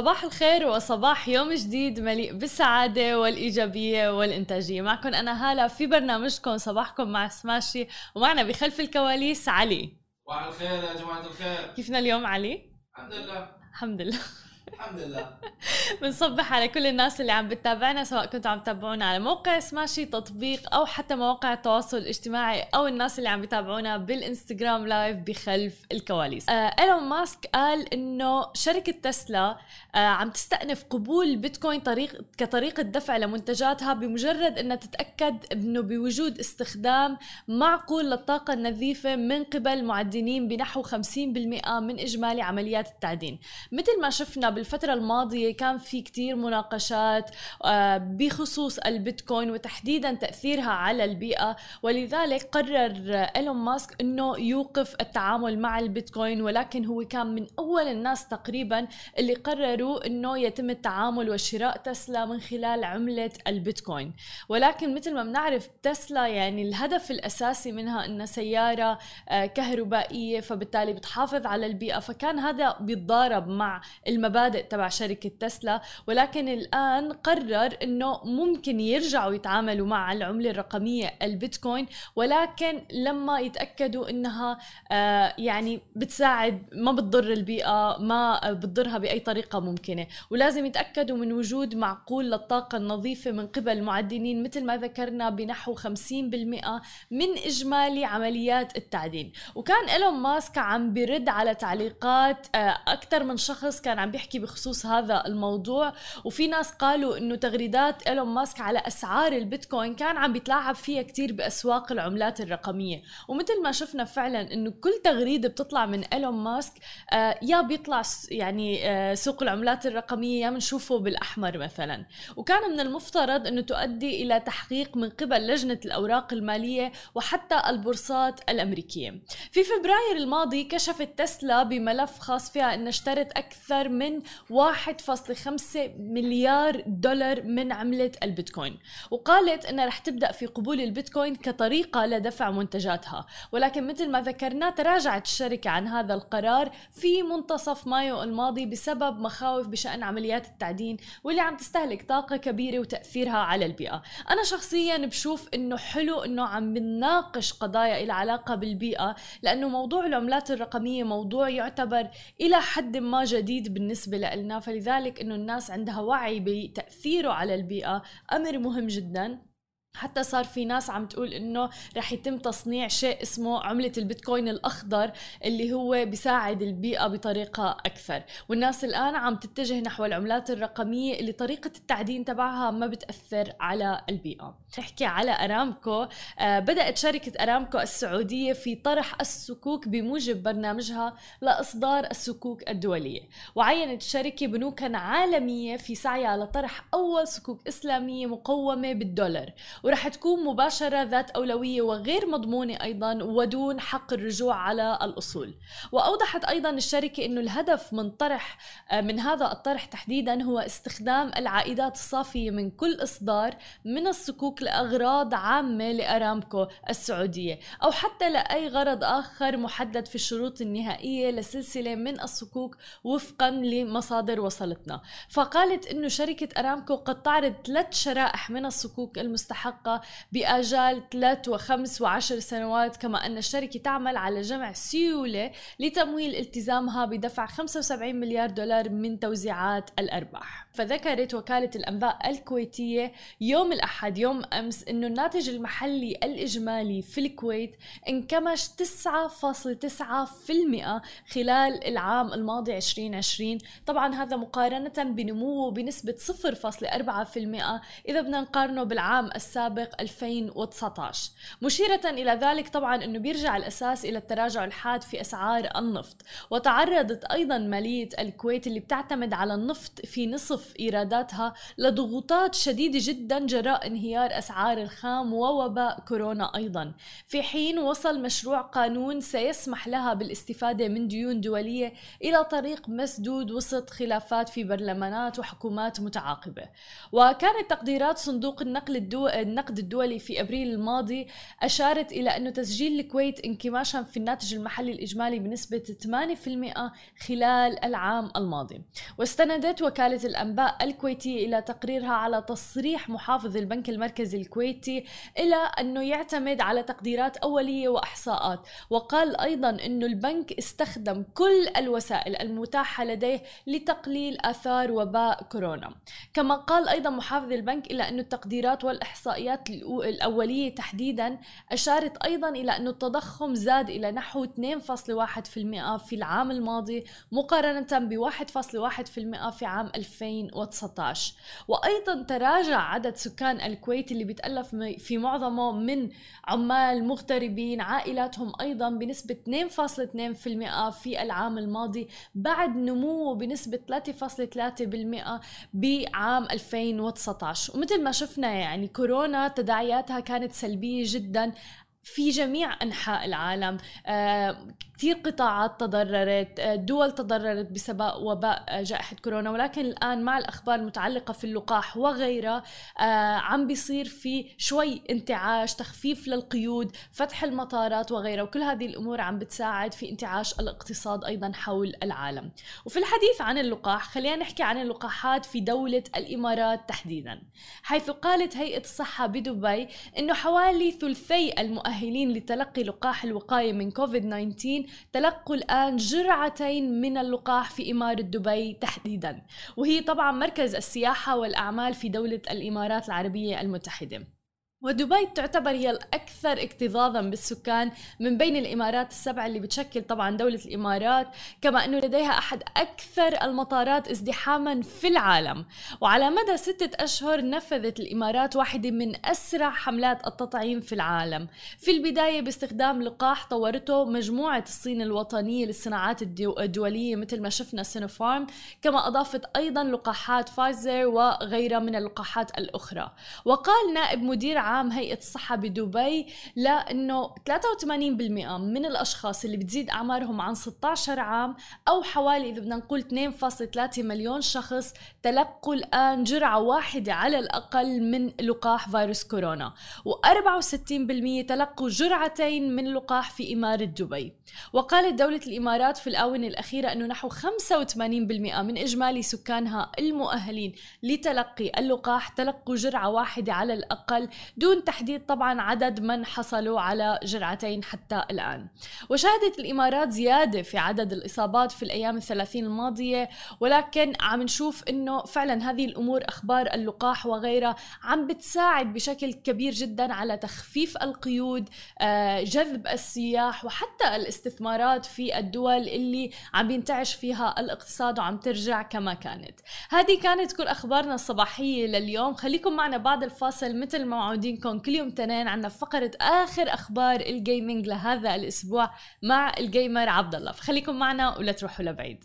صباح الخير وصباح يوم جديد مليء بالسعادة والإيجابية والإنتاجية. معكم أنا هالة في برنامجكم صباحكم مع سماشي ومعنا بخلف الكواليس علي. صباح الخير يا جماعة الخير. كيفنا اليوم علي؟ الحمد لله. الحمد لله. الحمد لله. بنصبح على كل الناس اللي عم بتتابعنا سواء كنتوا عم تتابعونا على موقع سماشي تطبيق أو حتى مواقع التواصل الاجتماعي أو الناس اللي عم بيتابعونا بالإنستغرام لايف بخلف الكواليس. آه إيلون ماسك قال إنه شركة تسلا آه عم تستأنف قبول البيتكوين طريق كطريقة دفع لمنتجاتها بمجرد إنها تتأكد إنه بوجود استخدام معقول للطاقة النظيفة من قبل معدنين بنحو 50% من إجمالي عمليات التعدين. مثل ما شفنا بالفترة الماضية كان في كتير مناقشات آه، بخصوص البيتكوين وتحديدا تأثيرها على البيئة. ولذلك قرر إيلون ماسك أنه يوقف التعامل مع البيتكوين ولكن هو كان من أول الناس تقريبا اللي قرروا أنه يتم التعامل وشراء تسلا من خلال عملة البيتكوين. ولكن مثل ما بنعرف تسلا يعني الهدف الأساسي منها أنها سيارة آه، كهربائية فبالتالي بتحافظ على البيئة. فكان هذا بيتضارب مع المبادئ المبادئ تبع شركة تسلا ولكن الآن قرر أنه ممكن يرجعوا يتعاملوا مع العملة الرقمية البيتكوين ولكن لما يتأكدوا أنها آه يعني بتساعد ما بتضر البيئة ما بتضرها بأي طريقة ممكنة. ولازم يتأكدوا من وجود معقول للطاقة النظيفة من قبل معدنين مثل ما ذكرنا بنحو 50% من إجمالي عمليات التعدين. وكان إيلون ماسك عم برد على تعليقات آه أكثر من شخص كان عم بيحكي بخصوص هذا الموضوع. وفي ناس قالوا إنه تغريدات إيلون ماسك على أسعار البيتكوين كان عم بيتلاعب فيها كتير بأسواق العملات الرقمية. ومثل ما شفنا فعلا إنه كل تغريدة بتطلع من إيلون ماسك آه يا بيطلع يعني آه سوق العملات الرقمية يا بنشوفه بالأحمر مثلا. وكان من المفترض إنه تؤدي إلى تحقيق من قبل لجنة الأوراق المالية وحتى البورصات الأمريكية. في فبراير الماضي كشفت تسلا بملف خاص فيها انها اشترت أكثر من 1.5 مليار دولار من عملة البيتكوين. وقالت إنها رح تبدأ في قبول البيتكوين كطريقة لدفع منتجاتها. ولكن مثل ما ذكرنا تراجعت الشركة عن هذا القرار في منتصف مايو الماضي بسبب مخاوف بشأن عمليات التعدين واللي عم تستهلك طاقة كبيرة وتأثيرها على البيئة. أنا شخصيا بشوف إنه حلو إنه عم بنناقش قضايا إلى علاقة بالبيئة لأنه موضوع العملات الرقمية موضوع يعتبر إلى حد ما جديد بالنسبة بالنسبة لنا فلذلك إنه الناس عندها وعي بتأثيره على البيئة. أمر مهم جدا. حتى صار في ناس عم تقول إنه رح يتم تصنيع شيء اسمه عملة البيتكوين الأخضر اللي هو بيساعد البيئة بطريقة أكثر. والناس الآن عم تتجه نحو العملات الرقمية اللي طريقة التعدين تبعها ما بتأثر على البيئة. نحكي على أرامكو. آه بدأت شركة أرامكو السعودية في طرح الصكوك بموجب برنامجها لإصدار الصكوك الدولية. وعينت الشركة بنوكا عالمية في سعيها لطرح أول سكوك إسلامية مقومة بالدولار. ورح تكون مباشرة ذات أولوية وغير مضمونة أيضا ودون حق الرجوع على الأصول. وأوضحت أيضا الشركة أنه الهدف من طرح آه، من هذا الطرح تحديدا هو استخدام العائدات الصافية من كل إصدار من الصكوك لأغراض عامة لأرامكو السعودية أو حتى لأي غرض آخر محدد في الشروط النهائية لسلسلة من الصكوك وفقا لمصادر وصلتنا. فقالت أنه شركة أرامكو قد تعرض ثلاث شرائح من الصكوك المستحقة حقها بآجال ثلاث وخمس وعشر سنوات كما أن الشركة تعمل على جمع سيولة لتمويل التزامها بدفع 75 مليار دولار من توزيعات الأرباح. فذكرت وكالة الأنباء الكويتية يوم الأحد يوم أمس أنه الناتج المحلي الإجمالي في الكويت انكمش 9.9% خلال العام الماضي 2020 طبعا هذا مقارنة بنموه بنسبة 0.4% إذا بدنا نقارنه بالعام السابق السابق 2019 مشيرة إلى ذلك طبعا أنه بيرجع الأساس إلى التراجع الحاد في أسعار النفط وتعرضت أيضا مالية الكويت اللي بتعتمد على النفط في نصف إيراداتها لضغوطات شديدة جدا جراء انهيار أسعار الخام ووباء كورونا أيضا. في حين وصل مشروع قانون سيسمح لها بالاستفادة من ديون دولية إلى طريق مسدود وسط خلافات في برلمانات وحكومات متعاقبة. وكانت تقديرات صندوق النقل الدو... النقد الدولي في أبريل الماضي أشارت إلى أنه تسجيل الكويت انكماشا في الناتج المحلي الإجمالي بنسبة 8% خلال العام الماضي. واستندت وكالة الأنباء الكويتية إلى تقريرها على تصريح محافظ البنك المركزي الكويتي إلى أنه يعتمد على تقديرات أولية وأحصاءات. وقال أيضا أنه البنك استخدم كل الوسائل المتاحة لديه لتقليل آثار وباء كورونا. كما قال أيضا محافظ البنك إلى أنه التقديرات والاحصائيات الأولية تحديدا أشارت أيضا إلى انه التضخم زاد إلى نحو 2.1% في العام الماضي مقارنة ب 1.1% في عام 2019 وأيضا تراجع عدد سكان الكويت اللي بيتألف في معظمه من عمال مغتربين عائلاتهم أيضا بنسبة 2.2% في العام الماضي بعد نموه بنسبة 3.3% بعام 2019 ومثل ما شفنا يعني كورونا تداعياتها كانت سلبية جدا. في جميع أنحاء العالم. آه، كثير قطاعات تضررت آه، دول تضررت بسبب وباء آه، جائحة كورونا. ولكن الآن مع الأخبار المتعلقة في اللقاح وغيرها عم بيصير في شوي انتعاش تخفيف للقيود فتح المطارات وغيرها. وكل هذه الأمور عم بتساعد في انتعاش الاقتصاد أيضا حول العالم. وفي الحديث عن اللقاح خلينا نحكي عن اللقاحات في دولة الإمارات تحديدا. حيث قالت هيئة الصحة بدبي أنه حوالي ثلثي المؤهلين المؤهلين لتلقي لقاح الوقاية من كوفيد 19 تلقوا الآن جرعتين من اللقاح في إمارة دبي تحديدا. وهي طبعا مركز السياحة والأعمال في دولة الإمارات العربية المتحدة. ودبي تعتبر هي الأكثر اكتظاظا بالسكان من بين الإمارات السبع اللي بتشكل طبعا دولة الإمارات كما أنه لديها أحد أكثر المطارات ازدحاما في العالم. وعلى مدى ستة أشهر نفذت الإمارات واحدة من أسرع حملات التطعيم في العالم. في البداية باستخدام لقاح طورته مجموعة الصين الوطنية للصناعات الدولية مثل ما شفنا سينوفارم كما أضافت أيضا لقاحات فايزر وغيرها من اللقاحات الأخرى. وقال نائب مدير عام هيئة الصحة بدبي لأنه 83% من الأشخاص اللي بتزيد أعمارهم عن 16 عام أو حوالي إذا بدنا نقول 2.3 مليون شخص تلقوا الآن جرعة واحدة على الأقل من لقاح فيروس كورونا و64% تلقوا جرعتين من لقاح في إمارة دبي. وقالت دولة الإمارات في الآونة الأخيرة أنه نحو 85% من إجمالي سكانها المؤهلين لتلقي اللقاح تلقوا جرعة واحدة على الأقل دون تحديد طبعا عدد من حصلوا على جرعتين حتى الآن. وشهدت الإمارات زيادة في عدد الإصابات في الأيام الثلاثين الماضية ولكن عم نشوف أنه فعلا هذه الأمور أخبار اللقاح وغيرها عم بتساعد بشكل كبير جدا على تخفيف القيود آه، جذب السياح وحتى الاستثمارات في الدول اللي عم ينتعش فيها الاقتصاد وعم ترجع كما كانت. هذه كانت كل أخبارنا الصباحية لليوم. خليكم معنا بعد الفاصل. مثل ما معودينكم كل يوم تنين عنا فقرة آخر أخبار الجيمنج لهذا الأسبوع مع الجيمر عبد الله. فخليكم معنا ولا تروحوا لبعيد.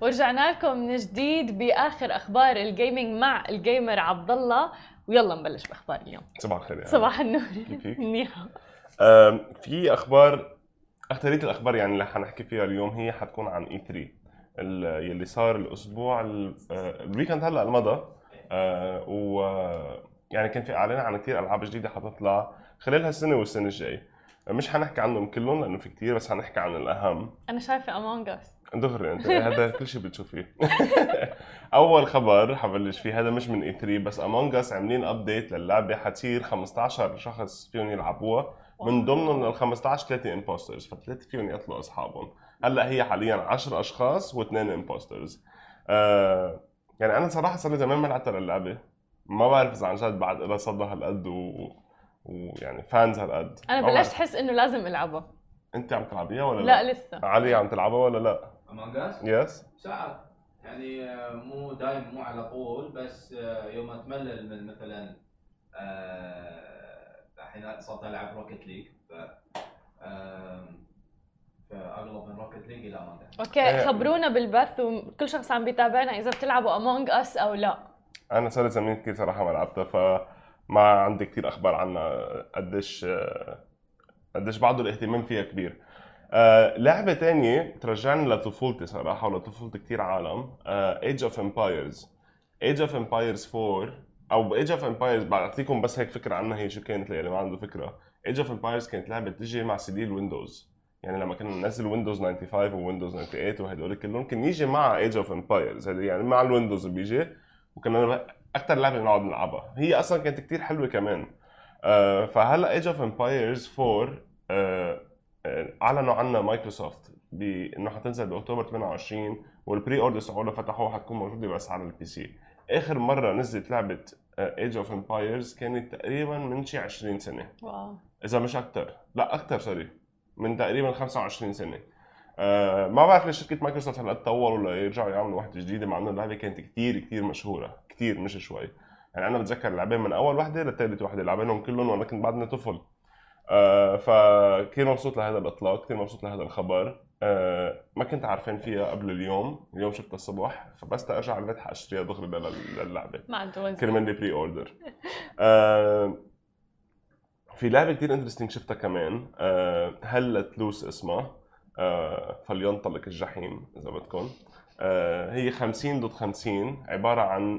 ورجعنا لكم من جديد بآخر أخبار ال gaming مع ال gamer عبد الله ويلا نبلش بأخبار اليوم. صباح الخير يعني. صباح النور. كيفك؟ منيح في أخبار اكثريه الأخبار يعني اللي حنحكي فيها اليوم هي حتكون عن E3 يلي صار الأسبوع ال- آه، ال weekend هلأ المضى. آه، و يعني كان في إعلان عن كثير ألعاب جديدة حتطلع خلال هالسنة والسنة الجاي مش حنحكي عنهم كلهم لأنه في كثير بس حنحكي عن الأهم. أنا شايفة Among Us دغري أنت. هذا كل شيء بتشوفيه. أول خبر حبلش فيه هذا مش من E3 بس Among Us عاملين update للعبة. حتصير 15 شخص فيهم يلعبوها. من ضمنهم ال 15 ثلاثة impostors فثلاثة فيهم يقتلوا أصحابهم. هلأ هي حاليا 10 أشخاص واثنين impostors آه يعني أنا صراحة صار لي زمان ما لعبت اللعبه ما بعرف إذا عن جد بعد لها صدى هالقد و... ويعني fans هالقد أنا بلشت. احس إنه لازم العبها أنت عم تلعبيها ولا لا لا؟ لسه علي عم تلعبها ولا لا؟ Among Us yes؟ ساعات يعني آه، مو دايم مو على طول بس آه، يوم أتملل من مثلا آه، الحين صرت ألعب Rocket League ف فأغلب من Rocket League إلى Among Us okay إيه. خبرونا بالبث وكل شخص عم بيتابعنا إذا بتلعبوا Among Us أو لا أنا صار لي زمان كثير صراحة ما لعبتها فما عندي كثير أخبار عنها قديش قديش بعده الاهتمام فيها كبير. آه، لعبة تانية ترجعني لطفولتي صراحة ولطفولتي كثير عالم. Age of Empires Age of Empires 4 أو Age of Empires بعطيكم بس هيك فكرة عنها هي شو كانت اللي ما عنده فكرة. Age of Empires كانت لعبة تجي مع سي دي الويندوز يعني لما كنا ننزل ويندوز 95 وويندوز 98 وهدول كلهم كان يجي مع Age of Empires يعني مع الويندوز بيجي وكنا أكثر لعبة بنقعد نلعبها هي أصلا كانت كتير حلوة كمان. آه فهلأ Age of Empires 4 آه أعلنوا عنها مايكروسوفت بانه حتنزل بأكتوبر 28 وال pre-orders تبعولها فتحوها حتكون موجودة بس على ال PC آخر مرة نزلت لعبة Age of Empires كانت تقريبا من شي 20 سنة. Wow. إذا مش أكثر لأ أكثر sorry من تقريبا 25 سنة. آه ما بعرف ليش شركة مايكروسوفت هلأ تطوروا ليرجعوا يعملوا وحده جديدة مع إنه اللعبة كانت كثير كثير مشهورة كثير مش شوي. يعني أنا بتذكر لعبين من أول وحده لثالث وحده لعبينهم كلهم وأنا كنت بعدني طفل. آه فكثير مبسوط لهذا الإطلاق كثير مبسوط لهذا الخبر. آه ما كنت عارفين فيها قبل اليوم اليوم شفتها الصبح فبس ارجع على البيت حاشتريها دغري لل- للعبة. ما كرمال ال pre-order آه في لعبة كثير interesting شفتها كمان. آه Hell Let Loose اسمها. فلينطلق الجحيم إذا بدكم. آه هي 50 ضد 50 عبارة عن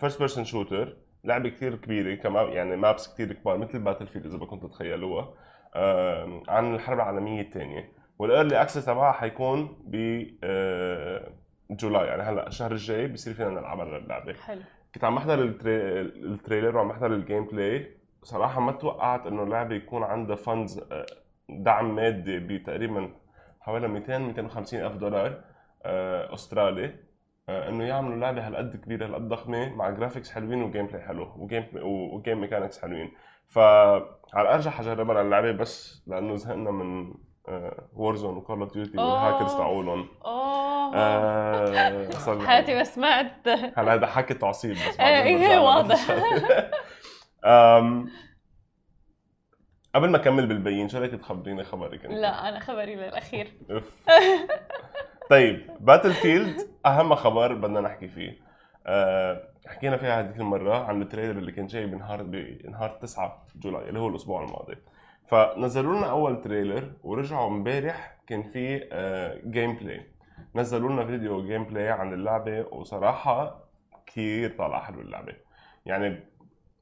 first person shooter لعبة كثير كبيرة كمان يعني maps كثير كبار مثل Battlefield إذا بدكم تتخيلوها. آه عن الحرب العالمية الثانية. وال early access تبعها حيكون ب آه July يعني هلأ الشهر الجاي بصير فينا نلعبها اللعبة. حلو. كنت عم بحضر ال trai... ال trailer وعم بحضر ال gameplay صراحة ما توقعت إنه اللعبة يكون عندها funds دعم مادي بتقريبا حوالي 200 250 ألف دولار آه، أسترالي آه، إنه يعملوا لعبة هالقد كبيرة هالقد ضخمة مع graphics حلوين و gameplay حلو و game و game mechanics حلوين. فعلى الارجح حجربها اللعبة بس لأنه زهقنا من Warzone و Call of Duty والهاكرز. تاعولهم أوه. آه، حياتي ما سمعت هلا هذا حكي تعصيب بس بعدين إيه، واضح. قبل ما أكمل بالگيمنج شو رأيك تخبريني خبرك انت؟ لا أنا خبري للأخير. طيب Battlefield أهم خبر بدنا نحكي فيه. أه حكينا فيها هذيك المرة عن ال trailer اللي كان جاي بنهار بنهار 9 جولاي اللي هو الأسبوع الماضي. فنزلوا لنا أول trailer ورجعوا امبارح كان في gameplay نزلوا لنا فيديو gameplay عن اللعبة وصراحة كثير طالعه حلوة اللعبة. يعني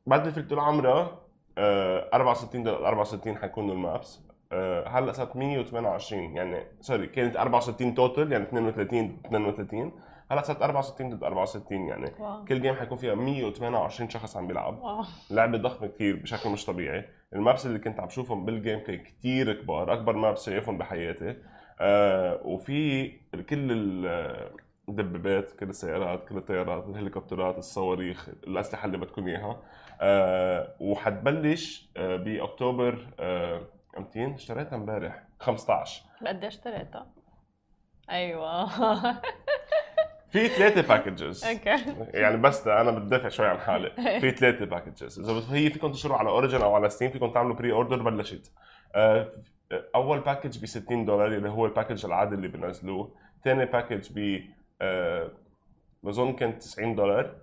Battlefield طول عمرها آه، 64 دولار 64 حيكونوا ال maps. آه، هلا صارت 128 يعني sorry كانت 64 total يعني 32 32 هلا صارت 64 ضد 64 يعني wow. كل game حيكون فيها 128 شخص عم بيلعب. wow. لعبة ضخمة كثير بشكل مش طبيعي. ال maps اللي كنت عم شوفهم بال gameplay كثير كبار أكبر maps شايفهم بحياتي. آه وفي كل الدبابات كل السيارات كل الطيارات الهليكوبترات الصواريخ الأسلحة اللي بدكم إياها. آه وحتبلش آه بأكتوبر آه امتين اشتريتها امبارح. 15 قد إيش اشتريتها؟ أيوه. في ثلاثة packages okay. يعني بس أنا بدافع شوي عن حالي. في ثلاثة packages إذا هي فيكم تشتروا على Origin أو على Steam فيكم تعملوا pre-order بلشت. آه، أول package ب 60 دولار اللي هو ال package العادي اللي بنزلوه. ثاني package ب بظن كان 90 دولار.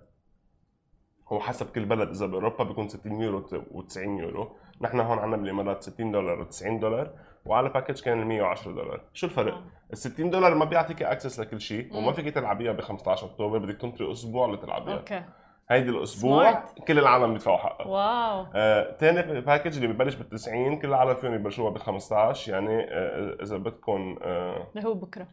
هو حسب كل بلد إذا بأوروبا بيكون 60 يورو و90 يورو. نحن هون عندنا بالامارات 60 دولار و90 دولار وعلى package كان 110 دولار. شو الفرق؟ ال 60 دولار ما بيعطيك access لكل شيء وما. فيك تلعبيها ب 15 أكتوبر بدك تنطري أسبوع لتلعبيها. okay. هيدي الأسبوع Smart. كل العالم بيدفعوا حقها. wow. آه، تاني package اللي ببلش بال 90 كل العالم فيهم يبلشوها ب 15 يعني آه، إذا بدكم آه، اللي هو بكرة.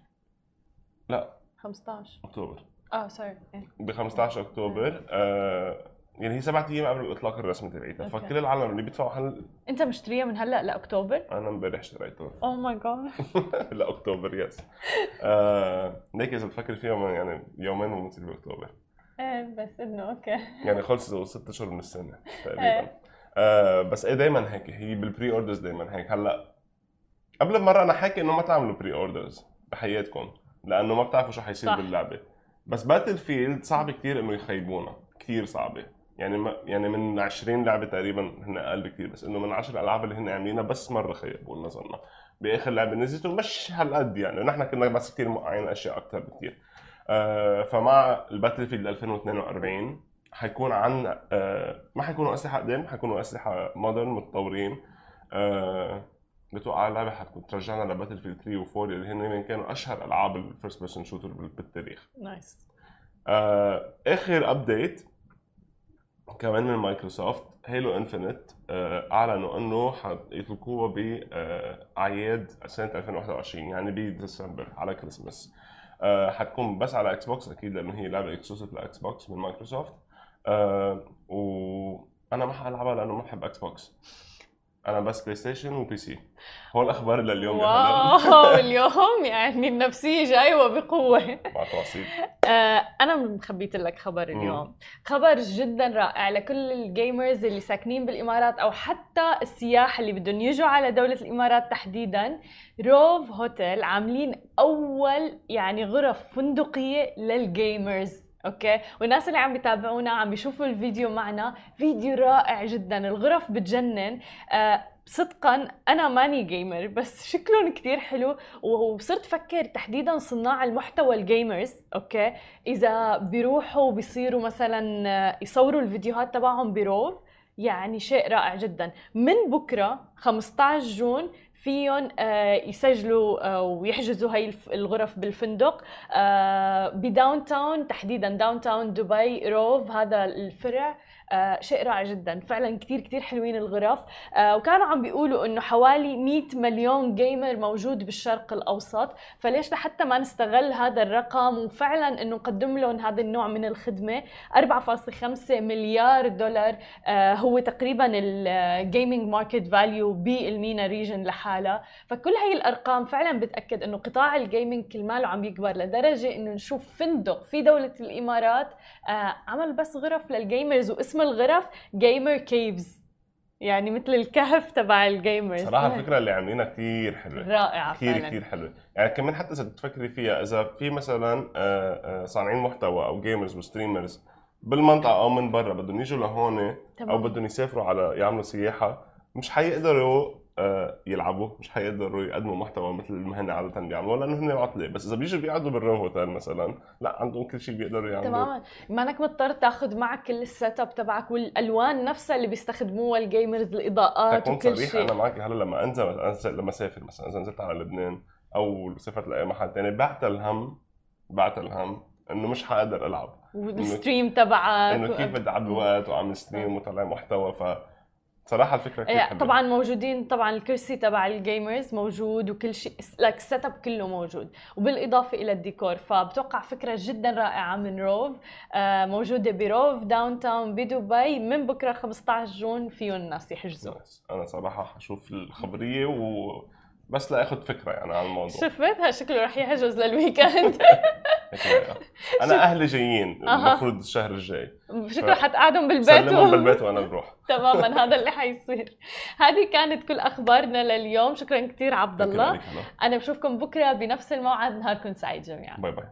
لا. 15 أكتوبر. آه sorry ب 15 أكتوبر آه، يعني هي سبعة أيام قبل الإطلاق الرسمي تبعيتها. okay. فكل العالم اللي بيدفعوا هل أنت مشتريها من هلأ لأكتوبر؟ أنا امبارح اشتريته oh my God لأكتوبر yes آه، ليك إذا بتفكر فيها يعني يومين ونصير بأكتوبر. إيه بس إنه okay. يعني خلصوا ست أشهر من السنة إيه. تقريبا آه بس إيه دايما هيك هي بال pre-orders دايما هيك. هلأ قبل بمره أنا حاكي إنه ما تعملوا pre-orders بحياتكم. لأنه ما بتعرفوا شو حيصير صح. باللعبة. بس Battlefield صعب كثير إنه يخيبونا. كثير صعبة. يعني ما يعني من 20 لعبة تقريبا هن أقل بكثير بس إنه من 10 الالعاب اللي هن عاملينها بس مرة خيبوا نظرنا. بآخر لعبة نزلت ومش هالقد يعني. ونحن كنا بس كثير موقعين أشياء أكثر بكثير آه فمع ال Battlefield 2042 حيكون عن آه ما حيكونوا أسلحة قديم حيكونوا أسلحة modern متطورين. آه بتوقع اللعبة حتكون ترجعنا ل Battlefield 3 و4 اللي هن كانوا أشهر ألعاب ال first person shooter بالتاريخ. nice آه آخر update كمان من مايكروسوفت Halo Infinite آه أعلنوا إنه حيطلقوها باعياد سنة 2021 يعني بديسمبر على كريسماس آه حتكون بس على Xbox أكيد لأنه هي لعبة exclusive ل Xbox من مايكروسوفت. آه وأنا ما حألعبها لأنه ما بحب Xbox أنا بس PlayStation و PC هو الأخبار لليوم wow اليوم يعني النفسية جايوة بقوة. مع تواصيل. آه، أنا مخبيت لك خبر مم. اليوم. خبر جدا رائع لكل ال gamers اللي ساكنين بالإمارات أو حتى السياح اللي بدهم يجوا على دولة الإمارات تحديدا. Rove Hotel عاملين أول يعني غرف فندقية لل gamers okay؟ والناس اللي عم بيتابعونا عم بيشوفوا الفيديو معنا. فيديو رائع جدا. الغرف بتجنن. آه صدقا أنا ماني gamer بس شكلهم كتير حلو. وصرت فكر تحديدا صناع المحتوى ال gamers okay؟ إذا بيروحوا بيصيروا مثلا آه، يصوروا الفيديوهات تبعهم ب Rove يعني شيء رائع جدا. من بكرة 15 June فيهم آه، يسجلوا آه، ويحجزوا هاي الغرف بالفندق آه، ب Downtown تحديدا Downtown دبي Rove هذا الفرع. شيء رائع جدا. فعلا كتير كتير حلوين الغرف آه، وكانوا عم بيقولوا إنه حوالي 100 مليون gamer موجود بالشرق الأوسط. فليش لحتى ما نستغل هذا الرقم؟ وفعلا إنه نقدم لهم هذا النوع من الخدمة. 4.5 مليار دولار آه، هو تقريبا ال gaming market value بال MENA region لحالها فكل هي الأرقام فعلا بتأكد إنه قطاع ال gaming كل ماله عم يكبر لدرجة إنه نشوف فندق في دولة الإمارات آه، عمل بس غرف لل gamers الغرف gamer caves يعني مثل الكهف تبع ال gamers صراحة الفكرة اللي عاملينها كثير حلوة. رائعة كثير كثير حلوة. يعني كمان حتى إذا تفكري فيها إذا في مثلا آه، آه، صانعين محتوى أو gamers و streamers بالمنطقة أو من برا بدهم يجوا لهون أو. بدهم يسافروا على يعملوا سياحة مش حيقدروا يلعبوا. مش حيقدروا يقدموا محتوى مثل ما هن عادة بيعملوا لأنه هن عطله بس إذا بيجوا بيقعدوا بال Rove Hotel مثلا لا عندهم كل شيء بيقدروا يعملوا. تماما ما أنك مضطر تاخذ معك كل ال setup تبعك والألوان نفسها اللي بيستخدموها ال gamers الإضاءات وكل شيء. أنا معك. هلا لما أنزل لما اسافر مثلا إذا نزلت على لبنان أو سافرت لأي محل ثاني بعت الهم بعت الهم إنه مش حقدر ألعب. وال stream تبعك إنه كيف بدي اعبي وقت واعمل stream وطلع محتوى. ف صراحة الفكرة كثير إيه، حلوة طبعا موجودين طبعا الكرسي تبع ال gamers موجود وكل شيء لك ال set up كله موجود وبالإضافة إلى الديكور فبتوقع فكرة جدا رائعة من roof آه، موجودة ب roof Downtown بدبي من بكرة 15 June فيهم الناس يحجزوا. أنا صراحة حشوف الخبرية و بس لاخذ فكرة يعني عن الموضوع. شفتها شكله رح يحجز لل weekend. هيك. أنا أهلي جايين. المفروض الشهر الجاي. شكله حتقعدهم بالبيت سلمهم و- بالبيت وأنا بروح. تماما هذا اللي حيصير. هذه كانت كل أخبارنا لليوم. شكرا كثير عبد الله. أنا بشوفكم بكرة بنفس الموعد. نهاركم سعيد جميعا. باي باي.